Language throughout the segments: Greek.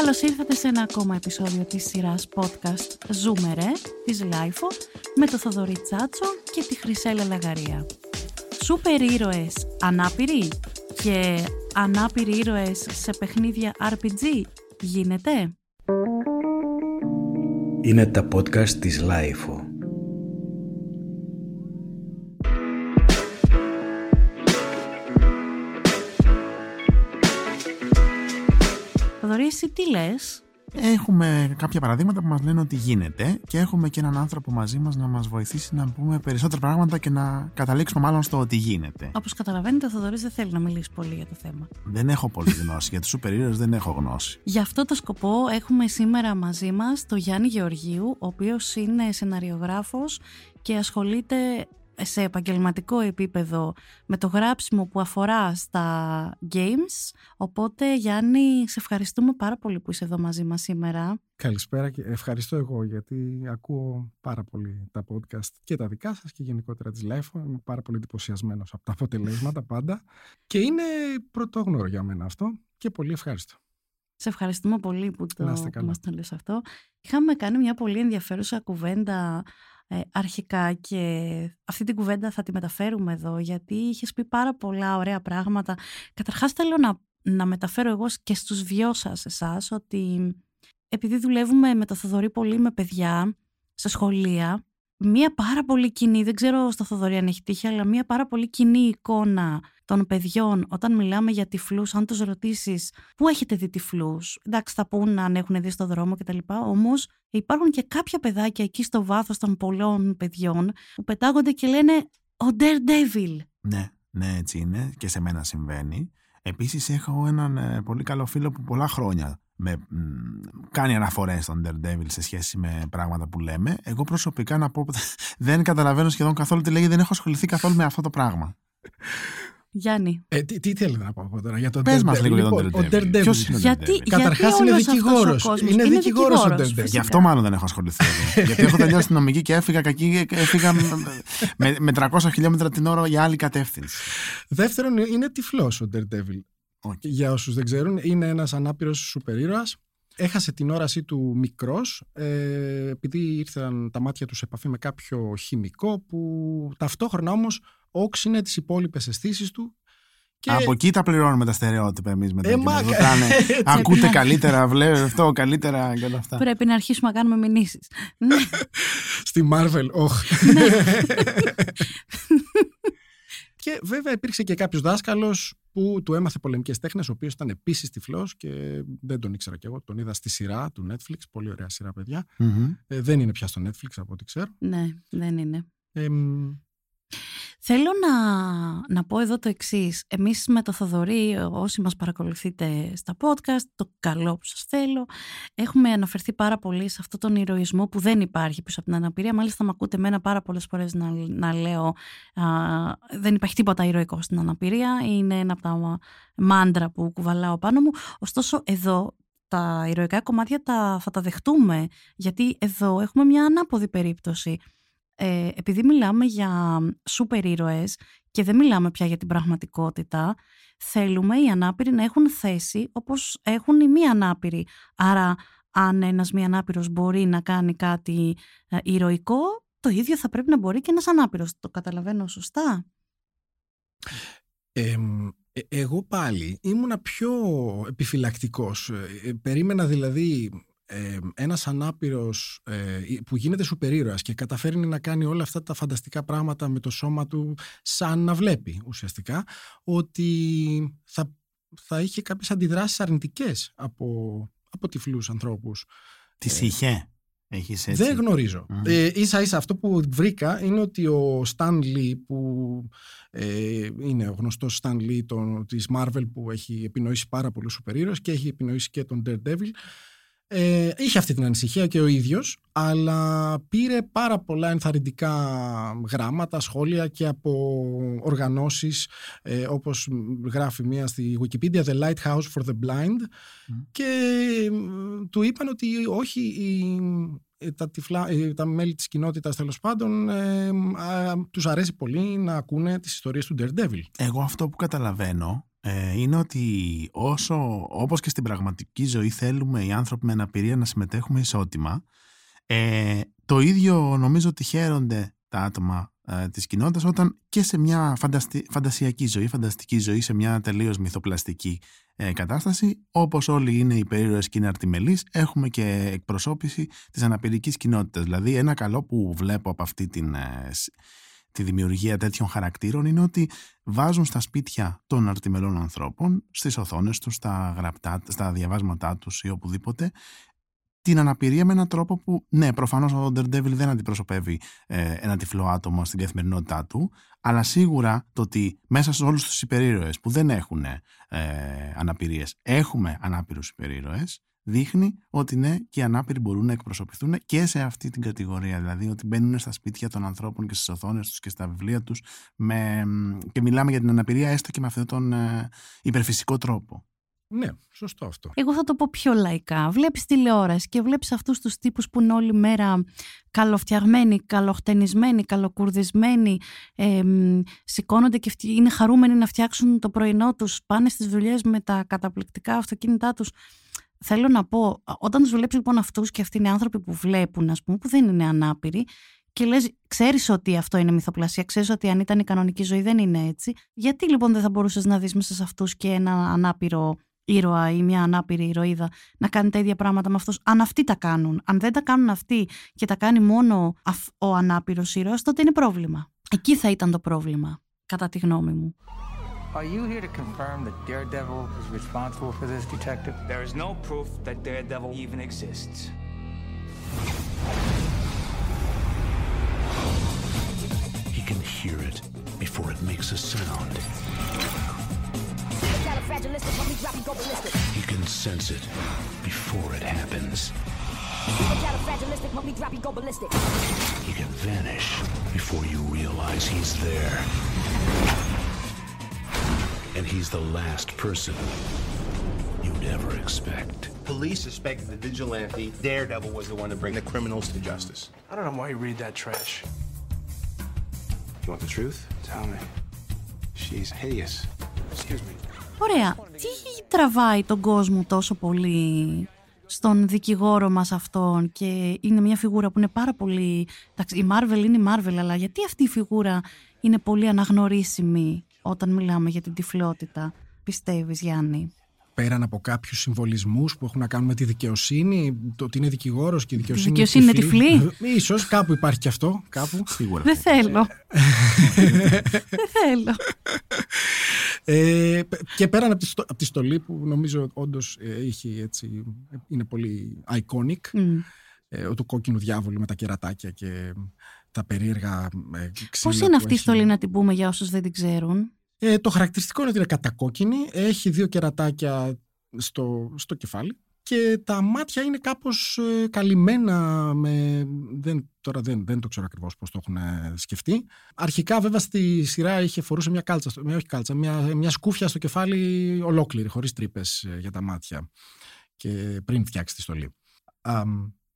Καλώς ήρθατε σε ένα ακόμα επεισόδιο της σειράς podcast Ζούμε ρε, της LiFO, με το Θοδωρή Τσάτσο και τη Χρυσέλα Λαγαρία. Σούπερ ήρωες ανάπηροι; Και ανάπηροι ήρωες σε παιχνίδια RPG γίνεται; Είναι τα podcast της LiFO. Εσύ τι λες; Έχουμε κάποια παραδείγματα που μας λένε ότι γίνεται και έχουμε και έναν άνθρωπο μαζί μας να μας βοηθήσει να πούμε περισσότερα πράγματα και να καταλήξουμε μάλλον στο ότι γίνεται. Όπως καταλαβαίνετε, ο Θοδωρής δεν θέλει να μιλήσει πολύ για το θέμα. Δεν έχω πολύ γνώση. για τους σούπερ ήρωες δεν έχω γνώση. Γι' αυτό το σκοπό έχουμε σήμερα μαζί μας τον Γιάννη Γεωργίου, ο οποίος είναι σεναριογράφος και ασχολείται σε επαγγελματικό επίπεδο με το γράψιμο που αφορά στα games. Οπότε Γιάννη, σε ευχαριστούμε πάρα πολύ που είσαι εδώ μαζί μας σήμερα. Καλησπέρα και ευχαριστώ εγώ γιατί ακούω πάρα πολύ τα podcast και τα δικά σας και γενικότερα της Life. Είμαι πάρα πολύ εντυπωσιασμένος από τα αποτελέσματα πάντα και είναι πρωτόγνωρο για μένα αυτό και πολύ ευχαριστώ. Σε ευχαριστούμε πολύ που, το, Να είστε που καλά. μας το λες αυτό. Είχαμε κάνει μια πολύ ενδιαφέρουσα κουβέντα ε, αρχικά και αυτή την κουβέντα θα τη μεταφέρουμε εδώ γιατί είχες πει πάρα πολλά ωραία πράγματα. Καταρχάς θέλω να, να μεταφέρω εγώ και στους δυο σας εσάς ότι επειδή δουλεύουμε με το Θοδωρή πολύ με παιδιά σε σχολεία μία πάρα πολύ κοινή, δεν ξέρω στο Θοδωρή αν έχει τύχει, αλλά μία πάρα πολύ κοινή εικόνα των παιδιών όταν μιλάμε για τυφλούς, αν τους ρωτήσεις πού έχετε δει τυφλούς, εντάξει θα πούν αν έχουν δει στο δρόμο κτλ. Όμως υπάρχουν και κάποια παιδάκια εκεί στο βάθος των πολλών παιδιών που πετάγονται και λένε «Ο Daredevil». Ναι, ναι, έτσι είναι και σε μένα συμβαίνει. Επίσης έχω έναν ε, πολύ καλό φίλο που πολλά χρόνια με, μ, κάνει αναφορές στον Daredevil σε σχέση με πράγματα που λέμε. Εγώ προσωπικά να πω δεν καταλαβαίνω σχεδόν καθόλου τι λέγει, δεν έχω ασχοληθεί καθόλου με αυτό το πράγμα. Γιάννη. Ε, τι, τι θέλετε να πω εγώ τώρα για τον Πες μας Daredevil; λίγο για τον Λοιπόν, Daredevil. Ο Daredevil. Ποιος είναι ο Γιατί, Daredevil? Καταρχάς γιατί είναι όλος αυτός δικηγόρος. ο κόσμος Είναι δικηγόρος ο δικηγόρος, Daredevil. φυσικά. Γι' αυτό μάλλον δεν έχω ασχοληθεί εδώ. Γιατί έχω τελειώσει την νομική και έφυγα, κακή, έφυγα με, με 300 χιλιόμετρα την ώρα για άλλη κατεύθυνση. Δεύτερον, είναι τυφλός ο Daredevil. OK. Για όσους δεν ξέρουν, είναι ένας ανάπηρος σούπερ ήρωας. Έχασε την όρασή του μικρός ε, επειδή ήρθαν τα μάτια του σε επαφή με κάποιο χημικό που ταυτόχρονα όμως όξυνε τις υπόλοιπες αισθήσεις του και Από εκεί τα πληρώνουμε τα στερεότυπα εμείς μετά. Ε, και μα- μας ρωτάνε, Έτσι. Ακούτε Ναι. καλύτερα, βλέπετε αυτό καλύτερα και όλα αυτά. Πρέπει να αρχίσουμε να κάνουμε μηνύσεις. ναι. στη Marvel, όχ. Ναι. και βέβαια υπήρξε και κάποιος δάσκαλος που του έμαθε πολεμικές τέχνες, ο οποίος ήταν επίσης τυφλός και δεν τον ήξερα κι εγώ, τον είδα στη σειρά του Netflix, πολύ ωραία σειρά παιδιά. Μμμ. Ε, δεν είναι πια στο Netflix από ό,τι ξέρω. ναι, δεν είναι. Ε, μ, Θέλω να, να πω εδώ το εξής. Εμείς με το Θοδωρή, όσοι μας παρακολουθείτε στα podcast, το καλό που σας θέλω, έχουμε αναφερθεί πάρα πολύ σε αυτόν τον ηρωισμό που δεν υπάρχει πίσω από την αναπηρία. Μάλιστα, με ακούτε εμένα πάρα πολλές φορές να, να λέω α, δεν υπάρχει τίποτα ηρωικό στην αναπηρία. Είναι ένα από τα μάντρα που κουβαλάω πάνω μου. Ωστόσο, εδώ τα ηρωικά κομμάτια τα, θα τα δεχτούμε, γιατί εδώ έχουμε μια ανάποδη περίπτωση ε, επειδή μιλάμε για σούπερ ήρωες και δεν μιλάμε πια για την πραγματικότητα, θέλουμε οι ανάπηροι να έχουν θέση όπως έχουν οι μη ανάπηροι. Άρα, αν ένας μη ανάπηρος μπορεί να κάνει κάτι ε, ηρωικό, το ίδιο θα πρέπει να μπορεί και ένας ανάπηρος. Το καταλαβαίνω σωστά; Ε, ε, εγώ πάλι ήμουνα πιο επιφυλακτικός. Ε, περίμενα δηλαδή ε, ένας ανάπηρος ε, που γίνεται σούπερ ήρωας και καταφέρνει να κάνει όλα αυτά τα φανταστικά πράγματα με το σώμα του σαν να βλέπει ουσιαστικά ότι θα, θα είχε κάποιες αντιδράσεις αρνητικές από, από τυφλούς ανθρώπους. Τις Ε, είχε; Έχεις έτσι; Δεν γνωρίζω. Μμμ. Ε, ίσα ίσα αυτό που βρήκα είναι ότι ο Stan Lee που ε, είναι ο γνωστός Stan Lee τον, της Marvel που έχει επινοήσει πάρα πολλούς σούπερ ήρωες και έχει επινοήσει και τον Daredevil ε, είχε αυτή την ανησυχία και ο ίδιος αλλά πήρε πάρα πολλά ενθαρρυντικά γράμματα, σχόλια και από οργανώσεις ε, όπως γράφει μία στη Wikipedia The Lighthouse for the Blind Μμ. και μ, του είπαν ότι όχι η, ε, τα, τυφλά, ε, τα μέλη της κοινότητας τέλος πάντων ε, α, τους αρέσει πολύ να ακούνε τις ιστορίες του Daredevil. Εγώ αυτό που καταλαβαίνω, ε, είναι ότι όσο, όπως και στην πραγματική ζωή θέλουμε οι άνθρωποι με αναπηρία να συμμετέχουμε ισότιμα, ε, το ίδιο νομίζω ότι χαίρονται τα άτομα ε, της κοινότητας όταν και σε μια φανταστι... φαντασιακή ζωή, φανταστική ζωή, σε μια τελείως μυθοπλαστική ε, κατάσταση, όπως όλοι είναι υπερήρωες και είναι αρτιμελείς, έχουμε και εκπροσώπηση της αναπηρικής κοινότητας. Δηλαδή ένα καλό που βλέπω από αυτή την, ε, τη δημιουργία τέτοιων χαρακτήρων είναι ότι βάζουν στα σπίτια των αρτιμελών ανθρώπων, στις οθόνες τους, στα, γραπτά, στα διαβάσματά τους ή οπουδήποτε, την αναπηρία με έναν τρόπο που, ναι, προφανώς ο Daredevil δεν αντιπροσωπεύει ε, ένα τυφλό άτομο στην καθημερινότητά του, αλλά σίγουρα το ότι μέσα σε όλους τους υπερήρωες που δεν έχουν ε, αναπηρίες έχουμε ανάπηρους υπερήρωες, δείχνει ότι ναι, και οι ανάπηροι μπορούν να εκπροσωπηθούν και σε αυτή την κατηγορία. Δηλαδή ότι μπαίνουν στα σπίτια των ανθρώπων και στις οθόνες τους και στα βιβλία τους και μιλάμε για την αναπηρία έστω και με αυτόν τον ε, υπερφυσικό τρόπο. Ναι, σωστό αυτό. Εγώ θα το πω πιο λαϊκά. Βλέπεις τηλεόραση και βλέπεις αυτούς τους τύπους που είναι όλη μέρα καλοφτιαγμένοι, καλοχτενισμένοι, καλοκουρδισμένοι, ε, σηκώνονται και είναι χαρούμενοι να φτιάξουν το πρωινό τους, πάνε στις δουλειές με τα καταπληκτικά αυτοκίνητά τους. Θέλω να πω, όταν τους βλέπεις λοιπόν αυτούς και αυτοί είναι άνθρωποι που βλέπουν, ας πούμε, που δεν είναι ανάπηροι, και λες, ξέρεις ότι αυτό είναι μυθοπλασία, ξέρεις ότι αν ήταν η κανονική ζωή δεν είναι έτσι. Γιατί λοιπόν δεν θα μπορούσες να δεις μέσα σε αυτούς και ένα ανάπηρο ήρωα ή μια ανάπηρη ηρωίδα να κάνει τα ίδια πράγματα με αυτούς, αν αυτοί τα κάνουν. Αν δεν τα κάνουν αυτοί και τα κάνει μόνο ο ανάπηρος ήρωας, τότε είναι πρόβλημα. Εκεί θα ήταν το πρόβλημα, κατά τη γνώμη μου. Are you here to confirm that Daredevil is responsible for this, Detective? There is no proof that Daredevil even exists. He can hear it before it makes a sound. He can sense it before it happens. He can vanish before you realize he's there. And he's the last person you'd ever expect. Police suspect the vigilante Daredevil was the one to bring the criminals to justice. I don't know why you read that trash. You want the truth? Tell me. She's hideous. Excuse me. Ωραία. Τι τραβάει τον κόσμο τόσο πολύ στον δικηγόρο μας αυτόν και είναι μια φιγούρα που είναι πάρα πολύ... η Marvel είναι η Marvel, αλλά γιατί αυτή η φιγούρα είναι πολύ αναγνωρίσιμη όταν μιλάμε για την τυφλότητα, πιστεύεις Γιάννη; Πέραν από κάποιους συμβολισμούς που έχουν να κάνουν με τη δικαιοσύνη, το ότι είναι δικηγόρος και η δικαιοσύνη. Η δικαιοσύνη είναι τυφλή. Ε, σω κάπου υπάρχει και αυτό. Κάπου. Σίγουρα. Δεν θέλω. Δεν θέλω. Ε, και πέραν από τη, από τη στολή που νομίζω όντως ε, έτσι, είναι πολύ iconic. Mm. Ε, του κόκκινου διάβολου με τα κερατάκια και τα περίεργα ε, ξύλα. Πώς είναι αυτή η στολή να την πούμε για όσους δεν την ξέρουν; Ε, το χαρακτηριστικό είναι ότι είναι κατακόκκινη, έχει δύο κερατάκια στο, στο κεφάλι και τα μάτια είναι κάπως ε, καλυμμένα με... Δεν, τώρα δεν, δεν το ξέρω ακριβώς πώς το έχουν ε, σκεφτεί. Αρχικά βέβαια στη σειρά είχε φορούσε μια κάλτσα, μια, όχι κάλτσα, μια, μια σκούφια στο κεφάλι ολόκληρη, χωρίς τρύπες ε, για τα μάτια και πριν φτιάξει τη στολή.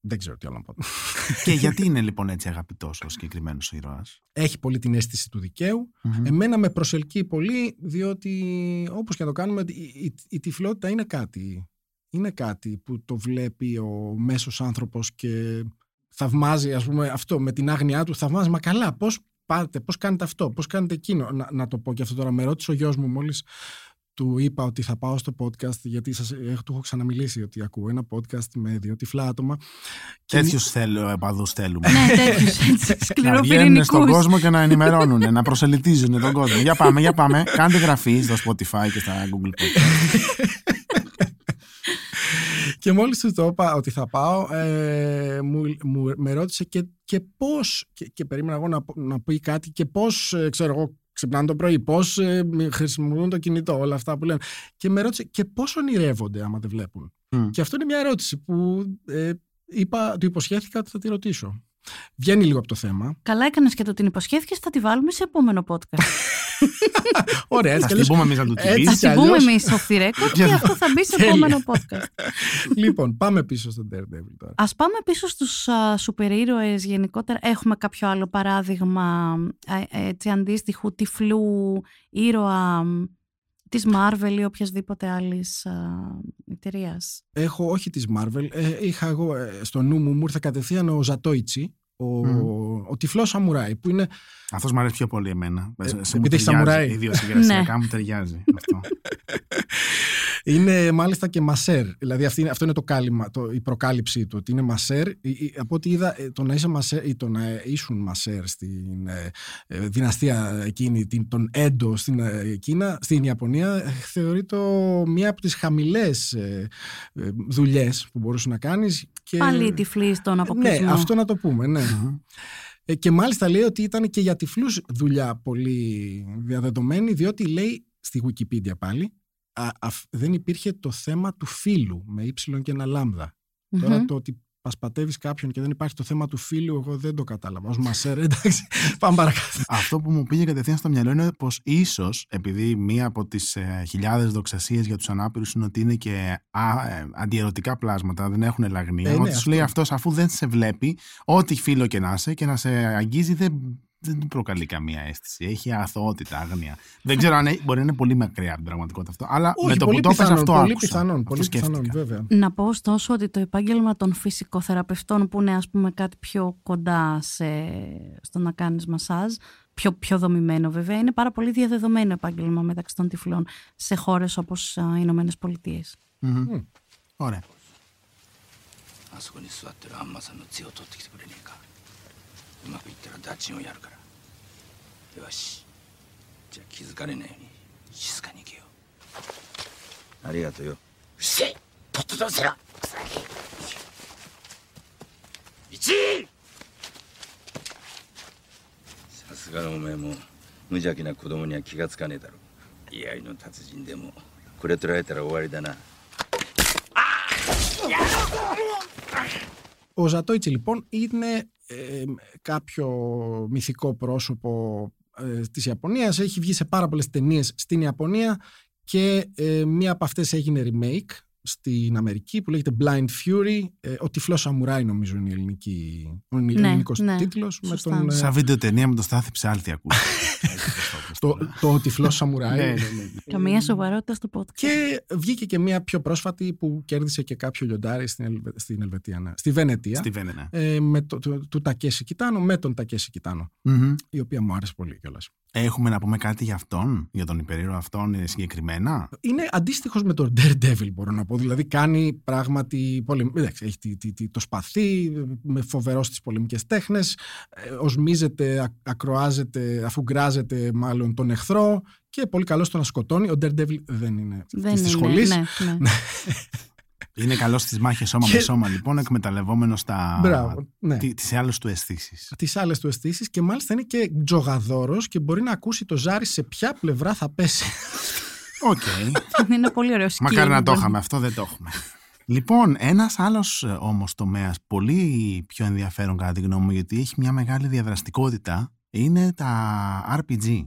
Δεν ξέρω τι άλλο να πω. Και γιατί είναι λοιπόν έτσι αγαπητός ο συγκεκριμένος ήρωας; Έχει πολύ την αίσθηση του δικαιου Εμένα με προσελκύει πολύ, διότι όπως και να το κάνουμε, η, η, η τυφλότητα είναι κάτι. Είναι κάτι που το βλέπει ο μέσος άνθρωπος και θαυμάζει, ας πούμε, αυτό με την άγνοιά του. Θαυμάζει, μα καλά, πώς πάτε, πώς κάνετε αυτό, πώς κάνετε εκείνο. Να, να το πω και αυτό τώρα. Με ρώτησε ο γιος μου μόλις του είπα ότι θα πάω στο podcast γιατί σας, ε, του έχω ξαναμιλήσει ότι ακούω ένα podcast με δύο τυφλά άτομα. Τέτοιους θέλω, επαδού θέλουμε. ναι, τέτοιους. να βγαίνουν στον κόσμο και να ενημερώνουν, να προσελητίζουν τον κόσμο. Για πάμε, για πάμε. Κάντε γραφή στο Spotify και στα Google Podcast. και μόλις τους το είπα ότι θα πάω, ε, μου, μου, με ρώτησε και, και πώς, και, και περίμενα εγώ να, να πει κάτι, και πώς, ε, ξέρω εγώ, ξυπνάνε το πρωί, πώς ε, χρησιμοποιούν το κινητό, όλα αυτά που λένε. Και με ρώτησε και πώς ονειρεύονται άμα δεν βλέπουν. Και αυτό είναι μια ερώτηση που ε, είπα, του υποσχέθηκα ότι θα τη ρωτήσω. Βγαίνει λίγο από το θέμα. Καλά έκανες και το την υποσχέθηκες, θα τη βάλουμε σε επόμενο podcast. Ωραία, έτσι. Θα την πούμε εμείς να το Θα την πούμε εμείς στο record και αυτό θα μπει σε επόμενο podcast. λοιπόν, πάμε πίσω στον Daredevil τώρα. Α πάμε πίσω στους σούπερ ήρωε γενικότερα. Έχουμε κάποιο άλλο παράδειγμα έτσι, αντίστοιχου τυφλού ήρωα Της Marvel ή οποιασδήποτε άλλης εταιρείας; Έχω όχι της Marvel. Ε, είχα εγώ ε, στο νου μου, μου ήρθε κατευθείαν ο Ζατόιτσι, ο, mm. ο τυφλός Σαμουράι, που είναι... Αυτός μου αρέσει πιο πολύ εμένα. Ε, σε επειδή έχει Σαμουράι. Ιδιοσυγκρασιακά μου ταιριάζει αυτό. Είναι μάλιστα και μασέρ. Δηλαδή αυτή, αυτό είναι το κάλυμα, το, η προκάλυψή του. Ότι είναι μασέρ. Από ό,τι είδα, ε, το να είσαι μασέρ ή το να ήσουν μασέρ στην ε, ε δυναστεία εκείνη, την, τον Έντο στην ε, Κίνα, στην Ιαπωνία, θεωρείται μία από τις χαμηλές ε, δουλειές που μπορούσε να κάνεις. Και... Πάλι τυφλής στον ναι, αποκλεισμό. Ναι, αυτό να το πούμε, ναι. Και μάλιστα λέει ότι ήταν και για τυφλούς δουλειά πολύ διαδεδομένη, διότι λέει στη Wikipedia πάλι δεν υπήρχε το θέμα του φίλου με ύψιλον και ένα λάμδα. Τώρα το ότι πασπατεύεις κάποιον και δεν υπάρχει το θέμα του φίλου, εγώ δεν το κατάλαβα. Ω μασέρ, εντάξει, πάμε παρακάτω. Αυτό που μου πήγε κατευθείαν στο μυαλό είναι πως ίσως, επειδή μία από τις ε, χιλιάδες δοξασίες για τους ανάπηρους είναι ότι είναι και α, ε, αντιερωτικά πλάσματα, δεν έχουν ελαγνία. Ε, ναι, ότι σου λέει αυτός, αφού δεν σε βλέπει, ό,τι φίλο και να είσαι και να σε αγγίζει, δεν δεν του προκαλεί καμία αίσθηση. Έχει αθωότητα, άγνοια. Δεν ξέρω αν μπορεί να είναι πολύ μακριά από την πραγματικότητα αυτό. Αλλά Όχι, με το που το αυτό πολύ άκουσα. Πιθανόν, πολύ πιθανόν, βέβαια. Να πω ωστόσο ότι το επάγγελμα των φυσικοθεραπευτών που είναι ας πούμε κάτι πιο κοντά σε, στο να κάνεις μασάζ, πιο, πιο δομημένο βέβαια, είναι πάρα πολύ διαδεδομένο επάγγελμα μεταξύ των τυφλών σε χώρες όπως οι Ηνωμένε Πολιτείε. Mm-hmm. Ωραία. あそこに座ってるアンマさんの血を取ってきてくれねえか うまくいったらダチンをやるから。よし。じゃあ気づかれないように静かに行けよ。ありがとうよ。うしいとっととせろ。一さすがのお前も無邪気な子供には気がつかねえだろ。う居合の達人でも。これ取られたら終わりだな Ο Ζατόιτσι λοιπόν είναι ε, κάποιο μυθικό πρόσωπο ε, της Ιαπωνίας. Έχει βγει σε πάρα πολλές ταινίες στην Ιαπωνία και ε, μία από αυτές έγινε remake στην Αμερική που λέγεται Blind Fury. Ε, ο τυφλός Σαμουράι νομίζω είναι η ελληνική, ο ναι, ελληνικός ναι, τίτλος. Με τον, ε, Σαν βίντεο ταινία με το Στάθη Ψάλτη ακούω. το, το τυφλός Σαμουράι. ναι, ναι, ναι. Καμία σοβαρότητα στο podcast. Και βγήκε και μία πιο πρόσφατη που κέρδισε και κάποιο λιοντάρι στην, Ελβε, στην Ελβετία, ναι. στη Βενετία. Στη Βενετία. Ε, με το, το, του Τακέση Κιτάνο, με τον Τακέση Κιτάνο. Mm-hmm. Η οποία μου άρεσε πολύ κιόλας. Έχουμε να πούμε κάτι για αυτόν, για τον υπερήρωα αυτόν συγκεκριμένα; Είναι αντίστοιχος με τον Daredevil, μπορώ να πω. Δηλαδή κάνει πράγματι. Πολεμ... έχει το σπαθί, με φοβερό στις πολεμικές τέχνες. Ε, οσμίζεται, ακροάζεται, αφουγκράζεται μάλλον τον εχθρό και πολύ καλό στο να σκοτώνει. Ο Daredevil δεν είναι της σχολής. Ναι, ναι. Είναι καλός στις μάχες σώμα με σώμα, λοιπόν, εκμεταλλευόμενος τα... ναι. τις άλλες του αισθήσεις. Τις άλλες του αισθήσεις και μάλιστα είναι και τζογαδόρος και μπορεί να ακούσει το ζάρι σε ποια πλευρά θα πέσει. OK. Okay. είναι πολύ ωραίο skill. Μακάρι να το είχαμε, αυτό δεν το έχουμε. Λοιπόν, ένας άλλος ε, όμως τομέας, πολύ πιο ενδιαφέρον κατά τη γνώμη μου, γιατί έχει μια μεγάλη διαδραστικότητα, είναι τα RPG.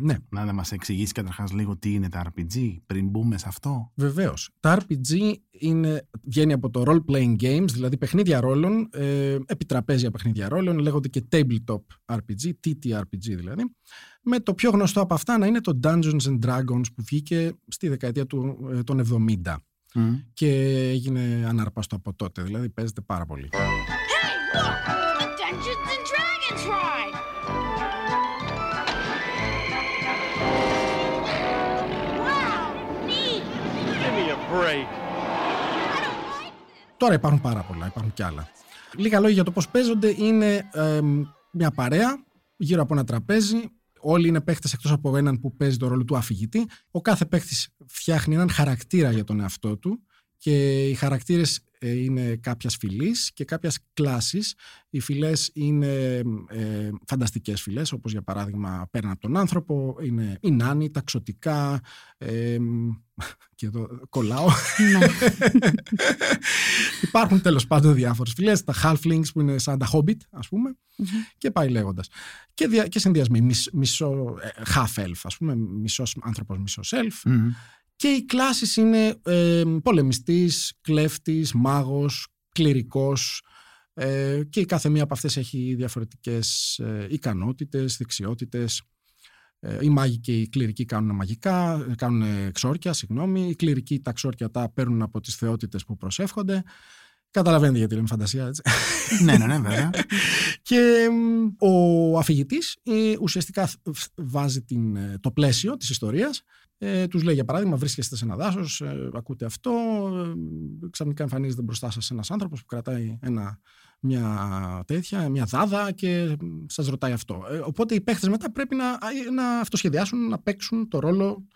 Ναι. Να μας εξηγήσει καταρχάς λίγο τι είναι τα RPG πριν μπούμε σε αυτό. Βεβαίως. Τα RPG είναι, βγαίνει από το role playing games, δηλαδή παιχνίδια ρόλων, ε, επιτραπέζια παιχνίδια ρόλων, λέγονται και tabletop RPG, TTRPG δηλαδή. Με το πιο γνωστό από αυτά να είναι το Dungeons and Dragons που βγήκε στη δεκαετία του, ε, των 70. Mm. Και έγινε αναρπαστό από τότε, δηλαδή παίζεται πάρα πολύ. Hey, look! Dungeons Τώρα υπάρχουν πάρα πολλά, υπάρχουν κι άλλα. Λίγα λόγια για το πώς παίζονται είναι μια παρέα γύρω από ένα τραπέζι. Όλοι είναι παίχτες εκτός από έναν που παίζει το ρόλο του αφηγητή. Ο κάθε παίχτης φτιάχνει έναν χαρακτήρα για τον εαυτό του και οι χαρακτήρες ε, είναι κάποιας φυλής και κάποιας κλάσης. Οι φυλές είναι ε, φανταστικές φυλές, όπως για παράδειγμα πέραν από τον άνθρωπο, είναι οι νάνοι, ταξωτικά, ε, και εδώ κολλάω. Ναι. Υπάρχουν τέλος πάντων διάφορες φυλές, τα halflings που είναι σαν τα hobbit ας πουμε και πάει λέγοντας. Και, δια, και συνδυασμοί, μισό, ε, half elf ας πούμε, μισός άνθρωπος, μισός elf. Και οι κλάσεις είναι ε, πολεμιστής, κλέφτης, μάγος, κληρικός ε, και η κάθε μία από αυτές έχει διαφορετικές ε, ικανότητες, δεξιότητες. Ε, οι μάγοι και οι κληρικοί κάνουν μαγικά, κάνουν ξόρκια, συγγνώμη. Οι κληρικοί τα ξόρκια τα παίρνουν από τις θεότητες που προσεύχονται. Καταλαβαίνετε γιατί λέμε φαντασία, έτσι. ναι, ναι, ναι, βέβαια. και ο αφηγητής ε, ουσιαστικά βάζει την, ε, το πλαίσιο της ιστορίας. Ε, τους λέει για παράδειγμα βρίσκεστε σε ένα δάσος, ε, ακούτε αυτό, ε, ξαφνικά εμφανίζεται μπροστά σας ένας άνθρωπος που κρατάει ένα, μια τέτοια, μια δάδα και σας ρωτάει αυτό. Ε, οπότε οι παίχτες μετά πρέπει να, να αυτοσχεδιάσουν, να παίξουν το ρόλο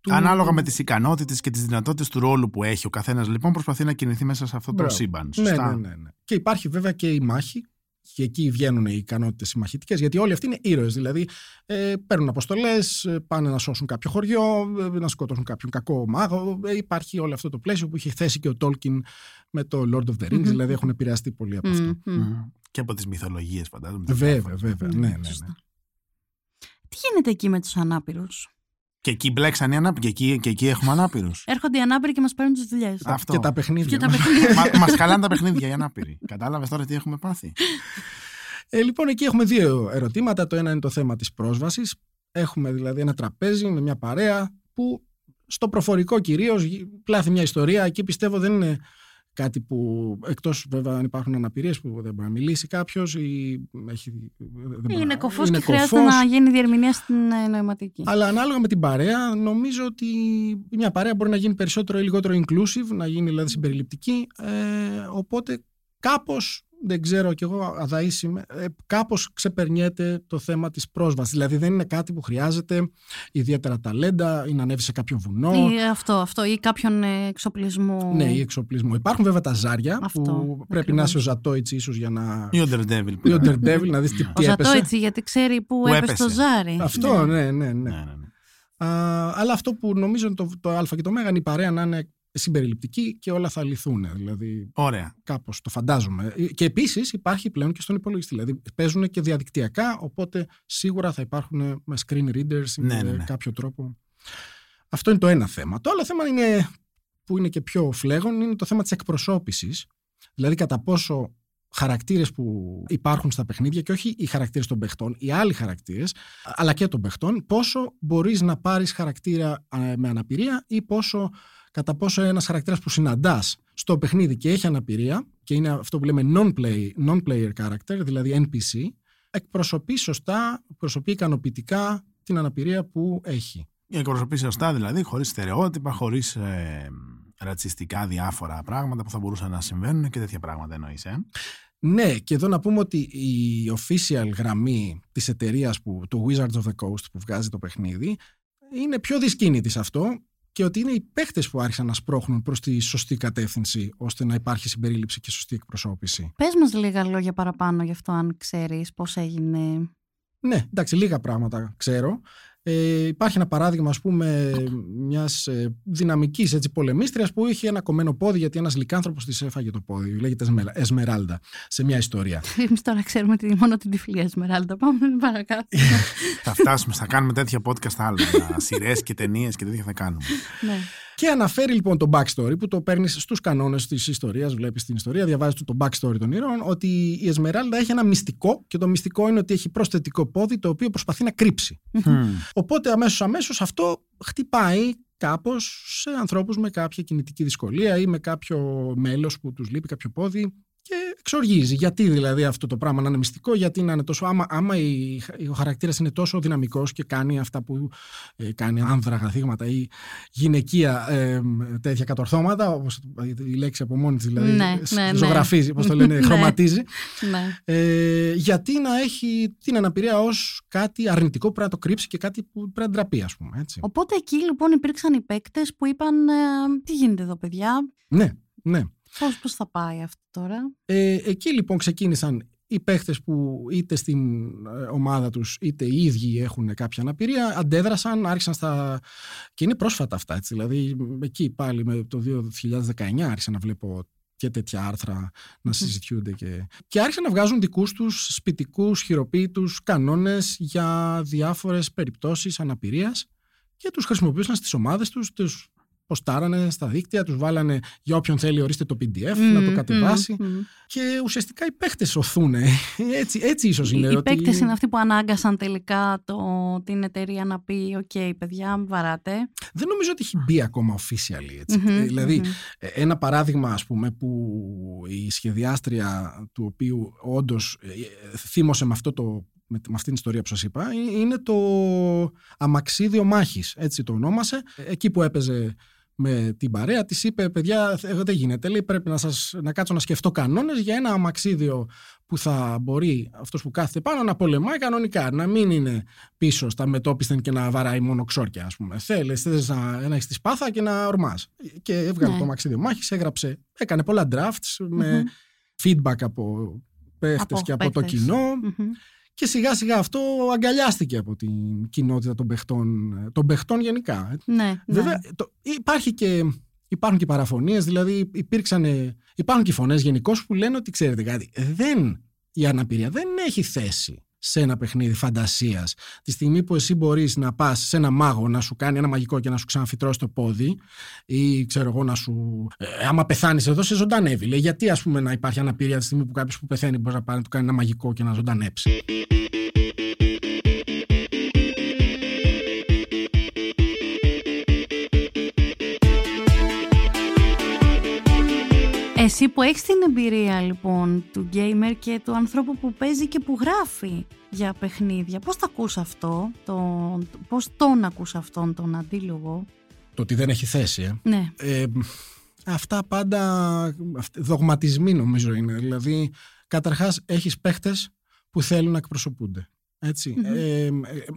του... Ανάλογα με τις ικανότητες και τις δυνατότητες του ρόλου που έχει ο καθένας, λοιπόν, προσπαθεί να κινηθεί μέσα σε αυτό το σύμπαν. Ναι, ναι, ναι, ναι. Και υπάρχει βέβαια και η μάχη. Και εκεί βγαίνουν οι ικανότητες συμμαχητικέ, γιατί όλοι αυτοί είναι ήρωες. Δηλαδή, ε, παίρνουν αποστολές, ε, πάνε να σώσουν κάποιο χωριό, ε, να σκοτώσουν κάποιον κακό μάγο. Ε, υπάρχει όλο αυτό το πλαίσιο που είχε θέσει και ο Τόλκιν με το Lord of the Rings, δηλαδή έχουν επηρεαστεί πολύ από αυτό. Και από τις μυθολογίες, φαντάζομαι. Βέβαια, βέβαια. Ναι, ναι, ναι. Τι γίνεται εκεί με τους ανάπηρους; Και εκεί μπλέξαν οι ανάπηροι. Και εκεί, και εκεί έχουμε ανάπηρους. Έρχονται οι ανάπηροι και μας παίρνουν τις δουλειές. Και τα παιχνίδια. Και τα παιχνίδια. μα χαλάνε τα παιχνίδια οι ανάπηροι. Κατάλαβες τώρα τι έχουμε πάθει. Ε, λοιπόν, εκεί έχουμε δύο ερωτήματα. Το ένα είναι το θέμα της πρόσβασης. Έχουμε δηλαδή ένα τραπέζι με μια παρέα που στο προφορικό κυρίως πλάθει μια ιστορία. Εκεί πιστεύω δεν είναι κάτι που εκτός βέβαια αν υπάρχουν αναπηρίες που δεν μπορεί να μιλήσει κάποιος ή έχει, δεν είναι κοφός και χρειάζεται να γίνει διερμηνία στην ε, νοηματική. Αλλά ανάλογα με την παρέα νομίζω ότι μια παρέα μπορεί να γίνει περισσότερο ή λιγότερο inclusive, να γίνει δηλαδή συμπεριληπτική ε, οπότε κάπως δεν ξέρω κι εγώ αδαής είμαι, ε, κάπως ξεπερνιέται το θέμα της πρόσβασης. Δηλαδή δεν είναι κάτι που χρειάζεται ιδιαίτερα ταλέντα ή να ανέβει σε κάποιο βουνό. Ή αυτό, αυτό ή κάποιον εξοπλισμό. Ναι, ή εξοπλισμό. Υπάρχουν βέβαια τα ζάρια αυτό, που πρέπει να είσαι ο Ζατόιτσι ίσως για να... Ή ο Daredevil. Ή ο Daredevil, να δεις τι, τι ο Ζατόιτσι γιατί ξέρει που, που έπεσε το ζάρι. Αυτό, ναι, ναι, ναι. ναι, ναι, ναι. Α, αλλά αυτό που νομίζω το, το α και το μέγα είναι η παρέα να είναι συμπεριληπτική και όλα θα λυθούν. Δηλαδή, Ωραία. Κάπως το φαντάζομαι. Και επίσης υπάρχει πλέον και στον υπολογιστή. Δηλαδή παίζουν και διαδικτυακά, οπότε σίγουρα θα υπάρχουν με screen readers ή ναι, με ναι, ναι. κάποιο τρόπο. Αυτό είναι το ένα θέμα. Το άλλο θέμα είναι, που είναι και πιο φλέγον είναι το θέμα της εκπροσώπησης. Δηλαδή κατά πόσο χαρακτήρες που υπάρχουν στα παιχνίδια και όχι οι χαρακτήρες των παιχτών, οι άλλοι χαρακτήρες, αλλά και των παιχτών, πόσο μπορείς να πάρεις χαρακτήρα με αναπηρία ή πόσο κατά πόσο ένας χαρακτήρας που συναντάς στο παιχνίδι και έχει αναπηρία, και είναι αυτό που λέμε non-play, non-player character, δηλαδή NPC, εκπροσωπεί σωστά, εκπροσωπεί ικανοποιητικά την αναπηρία που έχει. Εκπροσωπεί σωστά δηλαδή, χωρίς στερεότυπα, χωρίς ε, ρατσιστικά διάφορα πράγματα που θα μπορούσαν να συμβαίνουν και τέτοια πράγματα εννοείς. Ε; Ναι, και εδώ να πούμε ότι η official γραμμή της εταιρείας που, του Wizards of the Coast που βγάζει το παιχνίδι είναι πιο δυσκίνητη σε αυτό και ότι είναι οι παίχτες που άρχισαν να σπρώχνουν προς τη σωστή κατεύθυνση ώστε να υπάρχει συμπερίληψη και σωστή εκπροσώπηση. Πες μας λίγα λόγια παραπάνω γι' αυτό, αν ξέρεις πώς έγινε. Ναι, εντάξει, λίγα πράγματα ξέρω. Ε, υπάρχει ένα παράδειγμα, ας πούμε, μιας ε, δυναμικής έτσι, πολεμίστριας που είχε ένα κομμένο πόδι γιατί ένας λικάνθρωπος της έφαγε το πόδι. Λέγεται Εσμεράλδα σε μια ιστορία. Εμείς τώρα ξέρουμε τη, μόνο την τυφλή Εσμεράλδα. Πάμε παρακάτω. θα φτάσουμε, θα κάνουμε τέτοια podcast άλλο. Σειρές και ταινίες και τέτοια θα κάνουμε. Ναι. Και αναφέρει λοιπόν το backstory που το παίρνεις στους κανόνες της ιστορίας. Βλέπεις την ιστορία, διαβάζεις το backstory των ήρωων. Ότι η Εσμεράλδα έχει ένα μυστικό και το μυστικό είναι ότι έχει προσθετικό πόδι το οποίο προσπαθεί να κρύψει. Οπότε αμέσως αμέσως αυτό χτυπάει κάπως σε ανθρώπους με κάποια κινητική δυσκολία ή με κάποιο μέλος που τους λείπει κάποιο πόδι και εξοργίζει. Γιατί δηλαδή αυτό το πράγμα να είναι μυστικό, γιατί να είναι τόσο. Άμα, άμα η, ο χαρακτήρας είναι τόσο δυναμικός και κάνει αυτά που ε, κάνει άνδρα θύματα ή γυναικεία ε, τέτοια κατορθώματα, όπως η λέξη από μόνη της δηλαδή. Ναι, ναι, ναι. ζωγραφίζει, πώς το λένε, ναι. χρωματίζει. Ναι. Ε, γιατί να έχει την αναπηρία ως κάτι αρνητικό που πρέπει να το κρύψει και κάτι που πρέπει να ντραπεί, ας πούμε. Έτσι. Οπότε εκεί λοιπόν υπήρξαν οι παίκτες που είπαν. Ε, τι γίνεται εδώ, παιδιά; Ναι, ναι. Πώς, πώς θα πάει αυτό τώρα; Ε, εκεί λοιπόν ξεκίνησαν οι παίχτες που είτε στην ε, ομάδα τους είτε οι ίδιοι έχουν κάποια αναπηρία αντέδρασαν, άρχισαν στα... και είναι πρόσφατα αυτά έτσι, δηλαδή εκεί πάλι με το 2019 άρχισα να βλέπω και τέτοια άρθρα να συζητιούνται και... και άρχισαν να βγάζουν δικούς τους σπιτικούς, χειροποίητους κανόνες για διάφορες περιπτώσεις αναπηρίας και τους χρησιμοποιούσαν στις ομάδες τους, τους ποστάρανε στα δίκτυα, τους βάλανε για όποιον θέλει ορίστε το PDF να το κατεβάσει και ουσιαστικά οι παίχτες οθούν. έτσι, έτσι ίσως είναι. Οι ότι... παίκτες είναι αυτοί που ανάγκασαν τελικά το, την εταιρεία να πει «ΟΚ, παιδιά, βαράτε». Δεν νομίζω ότι έχει μπει ακόμα officially. Έτσι. δηλαδη ε, ένα παράδειγμα ας πούμε που η σχεδιάστρια του οποίου όντως ε, θύμωσε με αυτό το με, με αυτήν την ιστορία που σας είπα είναι το αμαξίδιο μάχης έτσι το ονόμασε εκεί που έπαιζε με την παρέα της είπε παιδιά δεν γίνεται λέει πρέπει να, σας, να κάτσω να σκεφτώ κανόνες για ένα αμαξίδιο που θα μπορεί αυτός που κάθεται πάνω να πολεμάει κανονικά να μην είναι πίσω στα μετόπισθεν και να βαράει μόνο ξόρκια ας πούμε. Θέλεις, θέλεις να, να έχεις τη σπάθα και να ορμάς και έβγαλε ναι. το αμαξίδιο μάχης έγραψε, έκανε πολλά drafts με feedback από παίχτες και από το κοινο και σιγά σιγά αυτό αγκαλιάστηκε από την κοινότητα των παιχτών, των παιχτών γενικά. Ναι, Βέβαια, ναι. Το, υπάρχει και, υπάρχουν και παραφωνίες, δηλαδή υπήρξαν, υπάρχουν και φωνές γενικώς που λένε ότι ξέρετε κάτι, δεν, η αναπηρία δεν έχει θέση σε ένα παιχνίδι φαντασίας. Τη στιγμή που εσύ μπορείς να πας σε ένα μάγο να σου κάνει ένα μαγικό και να σου ξαναφυτρώσει το πόδι, ή ξέρω εγώ να σου. Ε, άμα πεθάνεις εδώ, σε ζωντανεύει. Λέει, γιατί ας πούμε να υπάρχει αναπηρία τη στιγμή που κάποιος που πεθαίνει μπορείς να πάρει να του κάνει ένα μαγικό και να ζωντανέψει. Εσύ που έχεις την εμπειρία λοιπόν του gamer και του ανθρώπου που παίζει και που γράφει για παιχνίδια, πώς θα ακούς αυτό, το, πώς τον ακούς αυτόν τον αντίλογο; Το ότι δεν έχει θέση, ε. Ναι. Ε, αυτά πάντα δογματισμοί νομίζω είναι. Δηλαδή, καταρχάς έχεις παίχτες που θέλουν να εκπροσωπούνται. Έτσι. Ε, ε,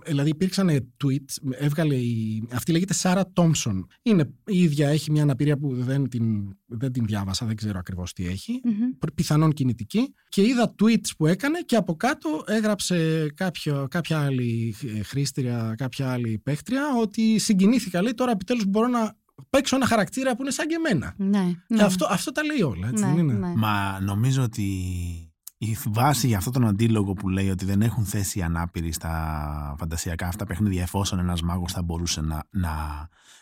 δηλαδή υπήρξαν tweets, έβγαλε η, αυτή λέγεται Σάρα Τόμσον. Είναι η ίδια, έχει μια αναπηρία που δεν την, δεν την διάβασα, δεν ξέρω ακριβώς τι έχει. Mm-hmm. Πιθανόν κινητική. Και είδα tweets που έκανε και από κάτω έγραψε κάποιο, κάποια άλλη χρήστρια, κάποια άλλη παίχτρια ότι συγκινήθηκα, λέει τώρα επιτέλους μπορώ να παίξω ένα χαρακτήρα που είναι σαν και εμένα. Ναι, και ναι. αυτό, αυτό τα λέει όλα, έτσι Ναι, δεν είναι; ναι. Μα νομίζω ότι η βάση για αυτόν τον αντίλογο που λέει ότι δεν έχουν θέση οι ανάπηροι στα φαντασιακά αυτά παιχνίδια εφόσον ένας μάγος θα μπορούσε να, να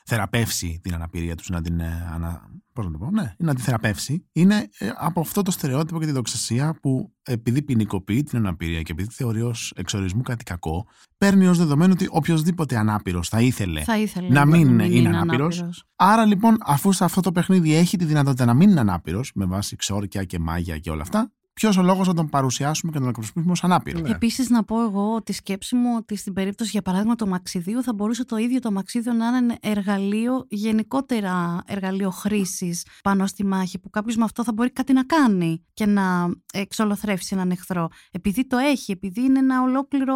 θεραπεύσει την αναπηρία τους, να την, ε, ανα, πώς να το πω, ναι, να την θεραπεύσει, είναι ε, από αυτό το στερεότυπο και τη δοξασία που επειδή ποινικοποιεί την αναπηρία και επειδή θεωρεί ως εξορισμού κάτι κακό, παίρνει ως δεδομένο ότι οποιοδήποτε ανάπηρος θα ήθελε, Θα ήθελε να μην είναι, είναι ανάπηρος. ανάπηρος. Άρα λοιπόν, αφού σε αυτό το παιχνίδι έχει τη δυνατότητα να μην είναι ανάπηρος, με βάση ξόρκια και μάγια και όλα αυτά, ποιος ο λόγος να τον παρουσιάσουμε και να τον εκπροσωπήσουμε ως ανάπηρο. Ναι. Επίσης να πω εγώ ότι η σκέψη μου ότι στην περίπτωση για παράδειγμα του μαξιδίου θα μπορούσε το ίδιο το μαξίδιο να είναι ένα εργαλείο, γενικότερα εργαλείο χρήσης πάνω στη μάχη που κάποιος με αυτό θα μπορεί κάτι να κάνει και να εξολοθρεύσει έναν εχθρό. Επειδή το έχει, επειδή είναι ένα ολόκληρο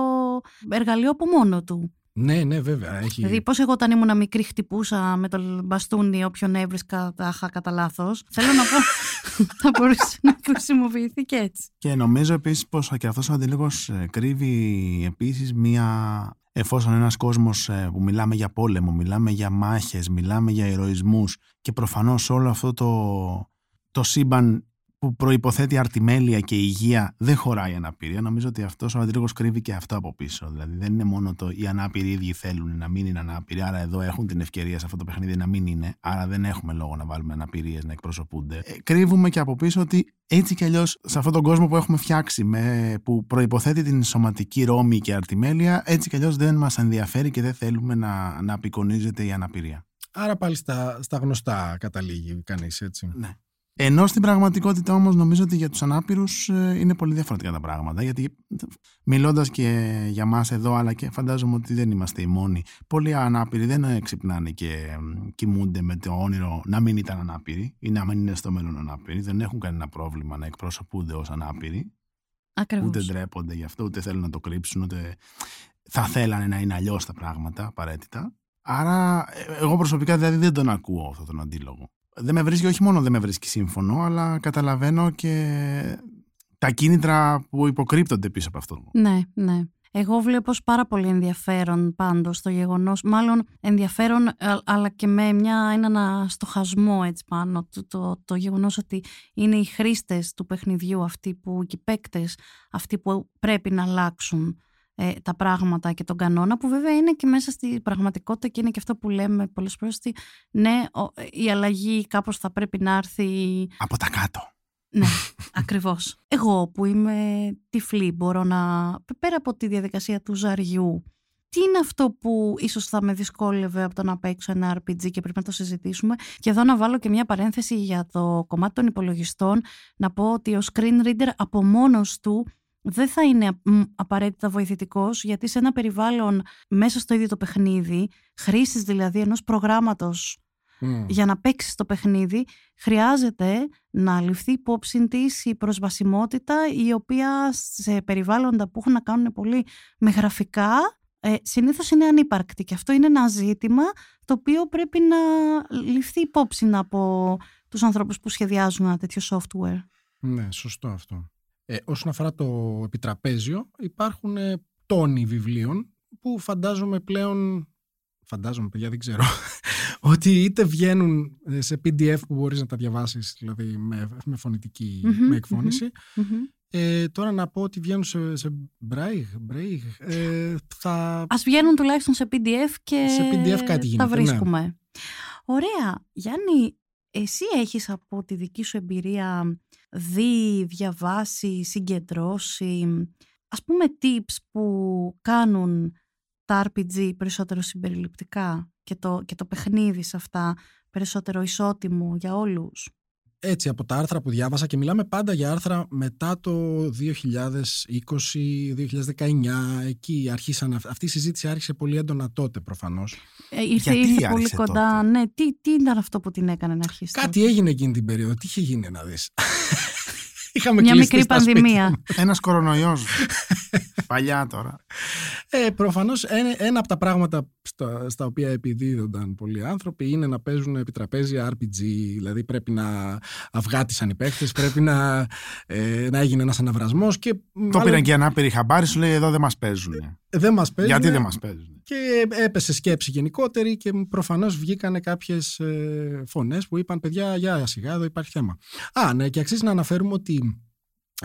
εργαλείο από μόνο του. Ναι, ναι, βέβαια. Έχει... Δηλαδή, πώς εγώ όταν ήμουν μικρή χτυπούσα με το μπαστούνι όποιον έβρισκα τα είχα κατά λάθος. Θέλω να πω. θα μπορούσε να χρησιμοποιηθεί και έτσι. Και νομίζω επίσης πως και αυτός ο αντίλογος κρύβει επίσης μία. Εφόσον ένας κόσμος που μιλάμε για πόλεμο, μιλάμε για μάχες, μιλάμε για ηρωισμούς και προφανώς όλο αυτό το, το σύμπαν που προϋποθέτει αρτιμέλεια και υγεία δεν χωράει αναπηρία. Νομίζω ότι αυτός ο αντίλογος κρύβει και αυτό από πίσω. Δηλαδή δεν είναι μόνο το οι ανάπηροι ίδιοι θέλουν να μην είναι ανάπηροι, άρα εδώ έχουν την ευκαιρία σε αυτό το παιχνίδι να μην είναι, άρα δεν έχουμε λόγο να βάλουμε αναπηρίες να εκπροσωπούνται. Ε, κρύβουμε και από πίσω ότι έτσι κι αλλιώς σε αυτόν τον κόσμο που έχουμε φτιάξει, με, που προϋποθέτει την σωματική ρόμη και αρτιμέλεια, έτσι κι αλλιώς δεν μας ενδιαφέρει και δεν θέλουμε να, να απεικονίζεται η αναπηρία. Άρα πάλι στα, στα γνωστά καταλήγει κανείς, έτσι. Ναι. Ενώ στην πραγματικότητα όμως νομίζω ότι για τους ανάπηρους ε, είναι πολύ διαφορετικά τα πράγματα. Γιατί μιλώντας και για μας εδώ αλλά και φαντάζομαι ότι δεν είμαστε οι μόνοι πολλοί ανάπηροι δεν ε, ξυπνάνε και ε, κοιμούνται με το όνειρο να μην ήταν ανάπηροι ή να μην είναι στο μέλλον ανάπηροι. Δεν έχουν κανένα πρόβλημα να εκπροσωπούνται ως ανάπηροι. Ακριβώς. ούτε ντρέπονται γι' αυτό ούτε θέλουν να το κρύψουν ούτε θα θέλανε να είναι αλλιώς τα πράγματα απαραίτητα. Άρα, εγώ προσωπικά δηλαδή δεν τον ακούω αυτόν τον αντίλογο δεν με βρίσκει, όχι μόνο δεν με βρίσκει σύμφωνο, αλλά καταλαβαίνω και τα κίνητρα που υποκρύπτονται πίσω από αυτό. Ναι, ναι. Εγώ βλέπω ως πάρα πολύ ενδιαφέρον πάντως το γεγονός, μάλλον ενδιαφέρον αλλά και με μια, ένα στοχασμό έτσι πάνω, το, το, το γεγονός ότι είναι οι χρήστες του παιχνιδιού αυτοί που και οι παίκτες αυτοί που πρέπει να αλλάξουν ε, τα πράγματα και τον κανόνα που βέβαια είναι και μέσα στη πραγματικότητα και είναι και αυτό που λέμε πολλές φορές ότι ναι η αλλαγή κάπως θα πρέπει να έρθει από τα κάτω ναι, ακριβώς. Εγώ που είμαι τυφλή μπορώ να, πέρα από τη διαδικασία του ζαριού, τι είναι αυτό που ίσως θα με δυσκόλευε από το να παίξω ένα RPG και πρέπει να το συζητήσουμε; Και εδώ να βάλω και μια παρένθεση για το κομμάτι των υπολογιστών, να πω ότι ο screen reader από μόνος του δεν θα είναι απαραίτητα βοηθητικός, γιατί σε ένα περιβάλλον μέσα στο ίδιο το παιχνίδι, χρήσης δηλαδή ενός προγράμματος για να παίξεις το παιχνίδι, χρειάζεται να ληφθεί υπόψη της η προσβασιμότητα, η οποία σε περιβάλλοντα που έχουν να κάνουν πολύ με γραφικά, ε, συνήθως είναι ανύπαρκτη. Και αυτό είναι ένα ζήτημα το οποίο πρέπει να ληφθεί υπόψη από τους ανθρώπους που σχεδιάζουν ένα τέτοιο software. Ναι, σωστό αυτό. Ε, όσον αφορά το επιτραπέζιο, υπάρχουν ε, τόνοι βιβλίων που φαντάζομαι πλέον φαντάζομαι παιδιά δεν ξέρω ότι είτε βγαίνουν ε, σε PDF που μπορείς να τα διαβάσεις δηλαδή με, με φωνητική με εκφωνηση Ε, τώρα να πω ότι βγαίνουν σε, σε Braille, ε, θα... Ας βγαίνουν τουλάχιστον σε PDF και σε PDF κάτι γίνεται, τα βρίσκουμε. Ναι. Ωραία. Γιάννη, εσύ έχεις από τη δική σου εμπειρία δει, διαβάσει, συγκεντρώσει ας πούμε tips που κάνουν τα RPG περισσότερο συμπεριληπτικά και το, και το παιχνίδι σε αυτά περισσότερο ισότιμο για όλους; Έτσι, από τα άρθρα που διάβασα και μιλάμε πάντα για άρθρα μετά το 2020-2019, εκεί αρχίσαν, αυτή η συζήτηση άρχισε πολύ έντονα τότε προφανώς. Ε, ήρθε, ήρθε πολύ κοντά, ναι, τι, τι ήταν αυτό που την έκανε να αρχίσει Κάτι έγινε εκείνη την περίοδο, τι είχε γίνει να δεις; Είχαμε Μια μικρή πανδημία. Ένας κορονοϊός. Παλιά τώρα. Ε, Προφανώς ένα, ένα από τα πράγματα στα, στα οποία επιδίδονταν πολλοί άνθρωποι είναι να παίζουν επιτραπέζια RPG. Δηλαδή πρέπει να αυγάτισαν οι παίχτε, πρέπει να, ε, να έγινε ένας αναβρασμός. Το μάλλον... πήραν και οι ανάπηροι χαμπάρι, σου λέει εδώ δεν μας παίζουν. Δεν μας παίζουν. Γιατί δεν μας παίζουν. Και έπεσε σκέψη γενικότερη και προφανώς βγήκαν κάποιες φωνές που είπαν: Παιδιά, για σιγά, εδώ υπάρχει θέμα. Α, ναι, και αξίζει να αναφέρουμε ότι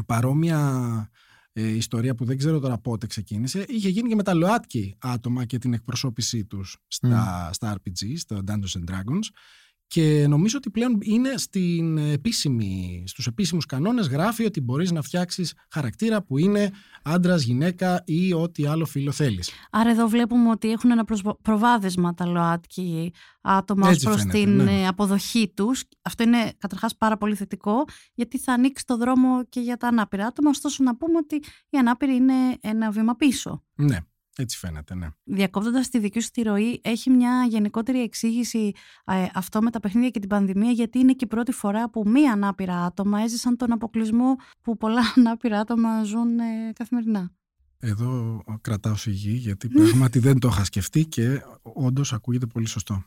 παρόμοια ε, ιστορία που δεν ξέρω τώρα πότε ξεκίνησε, είχε γίνει και με τα ΛΟΑΤΚΙ άτομα και την εκπροσώπησή τους στα, στα RPG, στα Dungeons and Dragons και νομίζω ότι πλέον είναι στην επίσημη, στους επίσημους κανόνες γράφει ότι μπορείς να φτιάξεις χαρακτήρα που είναι άντρας, γυναίκα ή ό,τι άλλο φίλο θέλεις. Άρα εδώ βλέπουμε ότι έχουν ένα προβάδισμα τα ΛΟΑΤΚΙ άτομα ως προς την ναι. αποδοχή τους. Αυτό είναι καταρχάς πάρα πολύ θετικό γιατί θα ανοίξει το δρόμο και για τα ανάπηρα άτομα. Ωστόσο να πούμε ότι οι ανάπηροι είναι ένα βήμα πίσω. Ναι. Έτσι φαίνεται, ναι. Διακόπτοντας τη δική σου τη ροή, έχει μια γενικότερη εξήγηση ε, αυτό με τα παιχνίδια και την πανδημία, γιατί είναι και η πρώτη φορά που μία ανάπηρα άτομα έζησαν τον αποκλεισμό που πολλά ανάπηρα άτομα ζουν ε, καθημερινά. Εδώ κρατάω σιγή, γιατί πράγματι δεν το είχα σκεφτεί και όντως ακούγεται πολύ σωστό.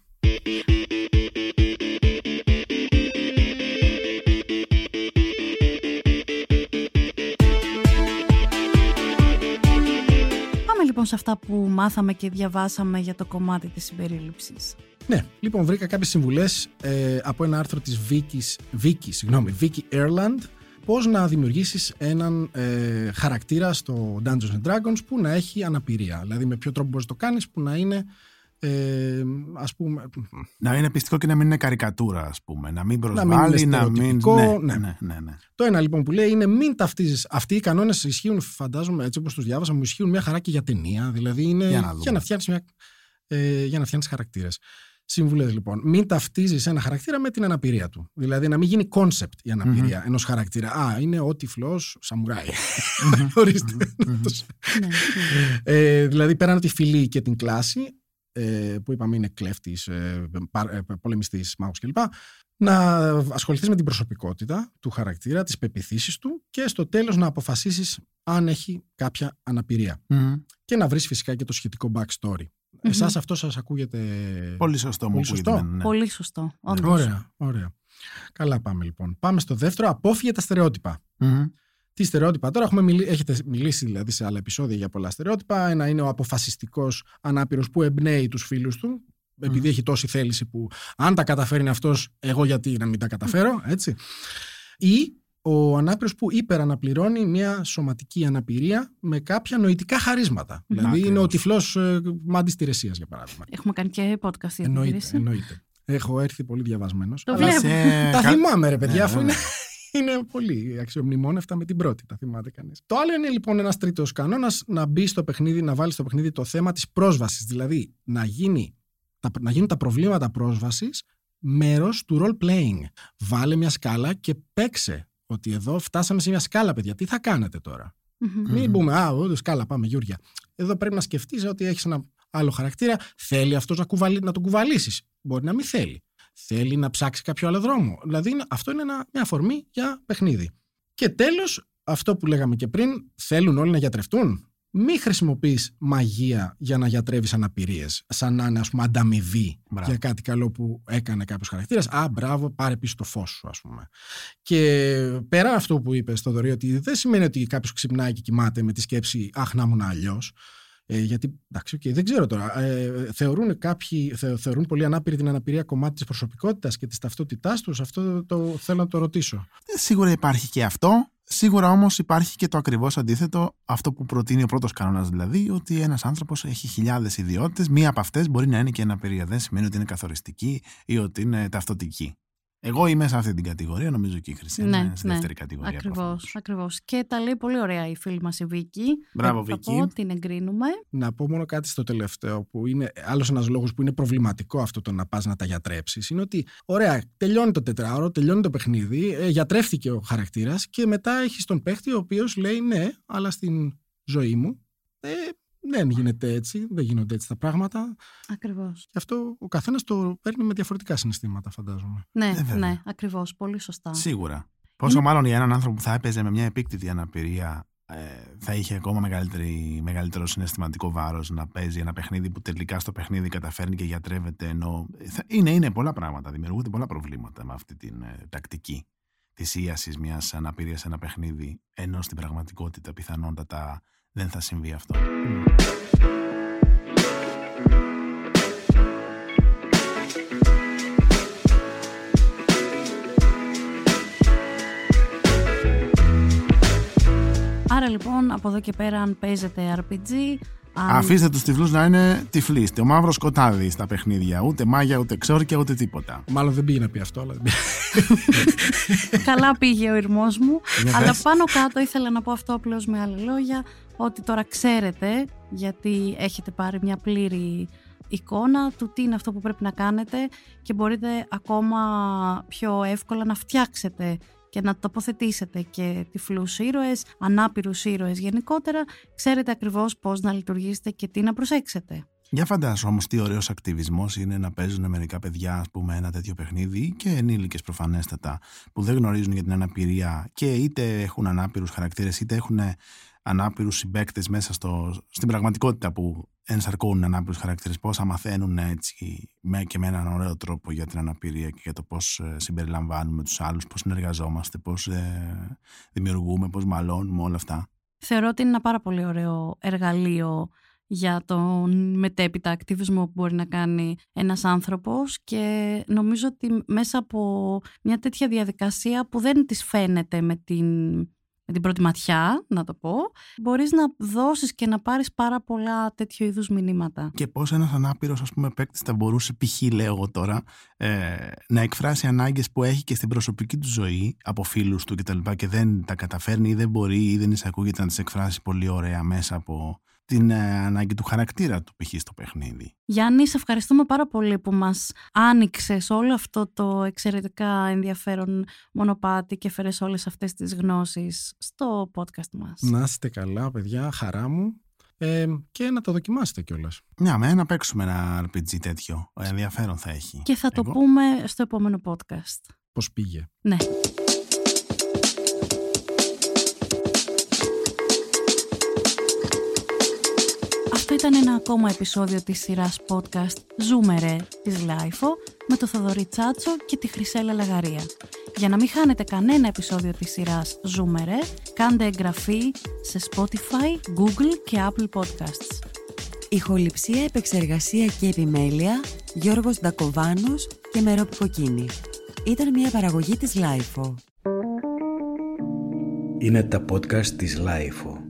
Λοιπόν σε αυτά που μάθαμε και διαβάσαμε για το κομμάτι της συμπερίληψης. Ναι, λοιπόν βρήκα κάποιες συμβουλές ε, από ένα άρθρο της Vicky, Vicky, συγγνώμη, Vicky Airland πώς να δημιουργήσεις έναν ε, χαρακτήρα στο Dungeons and Dragons που να έχει αναπηρία. Δηλαδή με ποιο τρόπο μπορείς να το κάνεις που να είναι ε, ας πούμε... Να είναι πιστικό και να μην είναι καρικατούρα, ας πούμε. Να μην προσβάλλει, να μην... Ναι, ναι, ναι, ναι, ναι. Το ένα λοιπόν που λέει είναι μην ταυτίζεις. Αυτοί οι κανόνες ισχύουν, φαντάζομαι, έτσι όπως τους διάβασα, μου ισχύουν μια χαρά και για ταινία. Δηλαδή είναι για να, για να φτιάξεις, μια, ε, για να φτιάξεις χαρακτήρες. Συμβουλές λοιπόν. Μην ταυτίζεις ένα χαρακτήρα με την αναπηρία του. Δηλαδή να μην γίνει concept η αναπηρία mm-hmm. ενός χαρακτήρα. Α, είναι ο τυφλός σαμουράι. Ορίστε. Ναι, ε, δηλαδή πέραν τη φυλή και την κλάση, ε, που είπαμε είναι κλέφτης, ε, ε, πολεμιστής, μάγος κλπ. Να ασχοληθείς με την προσωπικότητα του χαρακτήρα, τις πεποιθήσεις του και στο τέλος να αποφασίσεις αν έχει κάποια αναπηρία. Και να βρεις φυσικά και το σχετικό backstory. Mm-hmm. Εσάς αυτό σας ακούγεται... Πολύ σωστό μου σωστό. Ναι. Πολύ σωστό. Ωραία, ωραία. Καλά πάμε λοιπόν. Πάμε στο δεύτερο. Απόφυγε τα στερεότυπα τι στερεότυπα. Τώρα έχουμε μιλ... έχετε μιλήσει δηλαδή σε άλλα επεισόδια για πολλά στερεότυπα. Ένα είναι ο αποφασιστικός ανάπηρος που εμπνέει τους φίλους του, επειδή έχει τόση θέληση που αν τα καταφέρει αυτός, εγώ γιατί να μην τα καταφέρω, έτσι. Ή ο ανάπηρος που υπεραναπληρώνει μια σωματική αναπηρία με κάποια νοητικά χαρίσματα. Δηλαδή είναι ο Ακριβώς. τυφλός ε, μάντης Τηρεσίας για παράδειγμα. Έχουμε κάνει και podcast για την Εννοείται, τήρηση. εννοείται. Έχω έρθει πολύ διαβασμένος. Το αλλά βλέπω. Σε- τα κα- θυμάμαι ρε παιδιά, Ναι, αφού είναι, βέβαια. Είναι πολύ αξιομνημόνευτα με την πρώτη, τα θυμάται κανείς. Το άλλο είναι λοιπόν ένας τρίτος κανόνας να μπει στο παιχνίδι, να βάλει στο παιχνίδι το θέμα της πρόσβασης. Δηλαδή να, γίνει, τα, να γίνουν τα προβλήματα πρόσβασης μέρος του role playing. Βάλε μια σκάλα και παίξε ότι εδώ φτάσαμε σε μια σκάλα παιδιά. Τι θα κάνετε τώρα; Μμμ. Μην πούμε, Α, όντως, σκάλα, πάμε, Γιούρια. Εδώ πρέπει να σκεφτείς ότι έχεις ένα άλλο χαρακτήρα. Θέλει αυτός να, κουβαλ... να τον κουβαλήσεις. Μπορεί να μην θέλει. Θέλει να ψάξει κάποιο άλλο δρόμο. Δηλαδή, είναι- αυτό είναι ένα, μια αφορμή για παιχνίδι. Και τέλος, αυτό που λέγαμε και πριν, θέλουν όλοι να γιατρευτούν. Μην χρησιμοποιείς μαγεία για να γιατρεύεις αναπηρίες, σαν να είναι ας πούμε ανταμοιβή Μπράβο. για κάτι καλό που έκανε κάποιος χαρακτήρας. Α, μπράβο, πάρε πίσω το φως σου, ας πούμε. Και πέρα αυτό που είπες στο Δωρή, ότι δεν σημαίνει ότι κάποιος ξυπνάει και κοιμάται με τη σκέψη Αχ, να ήμουν αλλιώς. Ε, γιατί, εντάξει, okay, δεν ξέρω τώρα. Ε, θεωρούν, κάποιοι, θε, θεωρούν πολύ ανάπηροι την αναπηρία κομμάτι της προσωπικότητας και της ταυτότητάς τους. Αυτό το θέλω να το ρωτήσω. Ε, Σίγουρα υπάρχει και αυτό. Σίγουρα όμως υπάρχει και το ακριβώς αντίθετο, αυτό που προτείνει ο πρώτος κανόνας δηλαδή, ότι ένας άνθρωπος έχει χιλιάδες ιδιότητες. Μία από αυτές μπορεί να είναι και αναπηρία. Δεν σημαίνει ότι είναι καθοριστική ή ότι είναι ταυτοτική. Εγώ είμαι σε αυτή την κατηγορία, νομίζω και η Χρυσή Ναι, είναι στη ναι. δεύτερη κατηγορία. Ακριβώς, προφανώς. ακριβώς. Και τα λέει πολύ ωραία η φίλη μας η Βίκη. Μπράβο, Θα Βίκη. πω, την εγκρίνουμε. Να πω μόνο κάτι στο τελευταίο, που είναι άλλος ένας λόγος που είναι προβληματικό αυτό το να πας να τα γιατρέψεις. Είναι ότι, ωραία, τελειώνει το τετράωρο, τελειώνει το παιχνίδι, ε, γιατρεύτηκε ο χαρακτήρας και μετά έχει τον παίχτη ο οποίος λέει ναι, αλλά στην ζωή μου ε, δεν γίνεται έτσι, δεν γίνονται έτσι τα πράγματα. Ακριβώς. Και αυτό ο καθένας το παίρνει με διαφορετικά συναισθήματα, φαντάζομαι. Ναι, Ε, βέβαια. ναι, ακριβώς. Πολύ σωστά. Σίγουρα. Πόσο μάλλον για έναν άνθρωπο που θα έπαιζε με μια επίκτητη αναπηρία ε, θα είχε ακόμα μεγαλύτερη, μεγαλύτερο συναισθηματικό βάρος να παίζει ένα παιχνίδι που τελικά στο παιχνίδι καταφέρνει και γιατρεύεται. Ενώ θα- είναι, είναι πολλά πράγματα. Δημιουργούνται πολλά προβλήματα με αυτή την ε, τακτική της ίασης μιας αναπηρίας σε ένα παιχνίδι, ενώ στην πραγματικότητα πιθανότατα δεν θα συμβεί αυτό. Άρα λοιπόν από εδώ και πέρα αν παίζετε RPG, αν... Αφήστε τους τυφλούς να είναι τυφλοί. Το μαύρος σκοτάδι στα παιχνίδια. Ούτε μάγια, ούτε ξόρκια, ούτε τίποτα. Μάλλον δεν πήγε να πει αυτό, αλλά. καλά πήγε ο ηρμός μου, Για αλλά πες. πάνω κάτω ήθελα να πω αυτό απλώς με άλλα λόγια, ότι τώρα ξέρετε, γιατί έχετε πάρει μια πλήρη εικόνα του τι είναι αυτό που πρέπει να κάνετε και μπορείτε ακόμα πιο εύκολα να φτιάξετε και να τοποθετήσετε και τυφλούς ήρωες, ανάπηρους ήρωες γενικότερα, ξέρετε ακριβώς πώς να λειτουργήσετε και τι να προσέξετε. Για φαντάσου όμως τι ωραίος ακτιβισμός είναι να παίζουν μερικά παιδιά, ας πούμε, ένα τέτοιο παιχνίδι και ενήλικες προφανέστατα που δεν γνωρίζουν για την αναπηρία και είτε έχουν ανάπηρους χαρακτήρες είτε έχουν ανάπηρους συμπαίκτες μέσα στο, στην πραγματικότητα που ενσαρκώνουν ανάπηρους χαρακτήρες. Πόσα μαθαίνουν έτσι με, και με έναν ωραίο τρόπο για την αναπηρία και για το πώς συμπεριλαμβάνουμε τους άλλους, πώς συνεργαζόμαστε, πώς δημιουργούμε, πώς μαλώνουμε, όλα αυτά. Θεωρώ ότι είναι ένα πάρα πολύ ωραίο εργαλείο για τον μετέπειτα ακτιβισμό που μπορεί να κάνει ένας άνθρωπος και νομίζω ότι μέσα από μια τέτοια διαδικασία που δεν της φαίνεται με την, με την πρώτη ματιά, να το πω, μπορείς να δώσεις και να πάρεις πάρα πολλά τέτοιου είδους μηνύματα. Και πώς ένας ανάπηρος, ας πούμε, παίκτης θα μπορούσε, π.χ. λέω εγώ τώρα, ε, να εκφράσει ανάγκες που έχει και στην προσωπική του ζωή από φίλους του κτλ. Και, και δεν τα καταφέρνει ή δεν μπορεί ή δεν εισακούγεται να τις εκφράσει πολύ ωραία μέσα από την ε, ανάγκη του χαρακτήρα του, π.χ. στο παιχνίδι. Γιάννη, σε ευχαριστούμε πάρα πολύ που μας άνοιξες όλο αυτό το εξαιρετικά ενδιαφέρον μονοπάτι και φέρες όλες αυτές τις γνώσεις στο podcast μας. να είστε καλά, παιδιά, χαρά μου. Ε, και να το δοκιμάσετε κιόλας. Μια με να παίξουμε ένα RPG τέτοιο. Ενδιαφέρον θα έχει. Και θα το Εγώ- πούμε στο επόμενο podcast. Πώς πήγε. Ναι. Ήταν ένα ακόμα επεισόδιο της σειράς podcast «Ζούμε ρε» της LiFO με το Θοδωρή Τσάτσο και τη Χρυσέλα Λαγαρία. Για να μην χάνετε κανένα επεισόδιο της σειράς «Ζούμε ρε», κάντε εγγραφή σε Spotify, Google και Apple Podcasts. Ηχοληψία, επεξεργασία και επιμέλεια Γιώργος Ντακοβάνος και Μερόπη Κοκκίνη. Ήταν μια παραγωγή της LiFO. Είναι τα podcast της LiFO.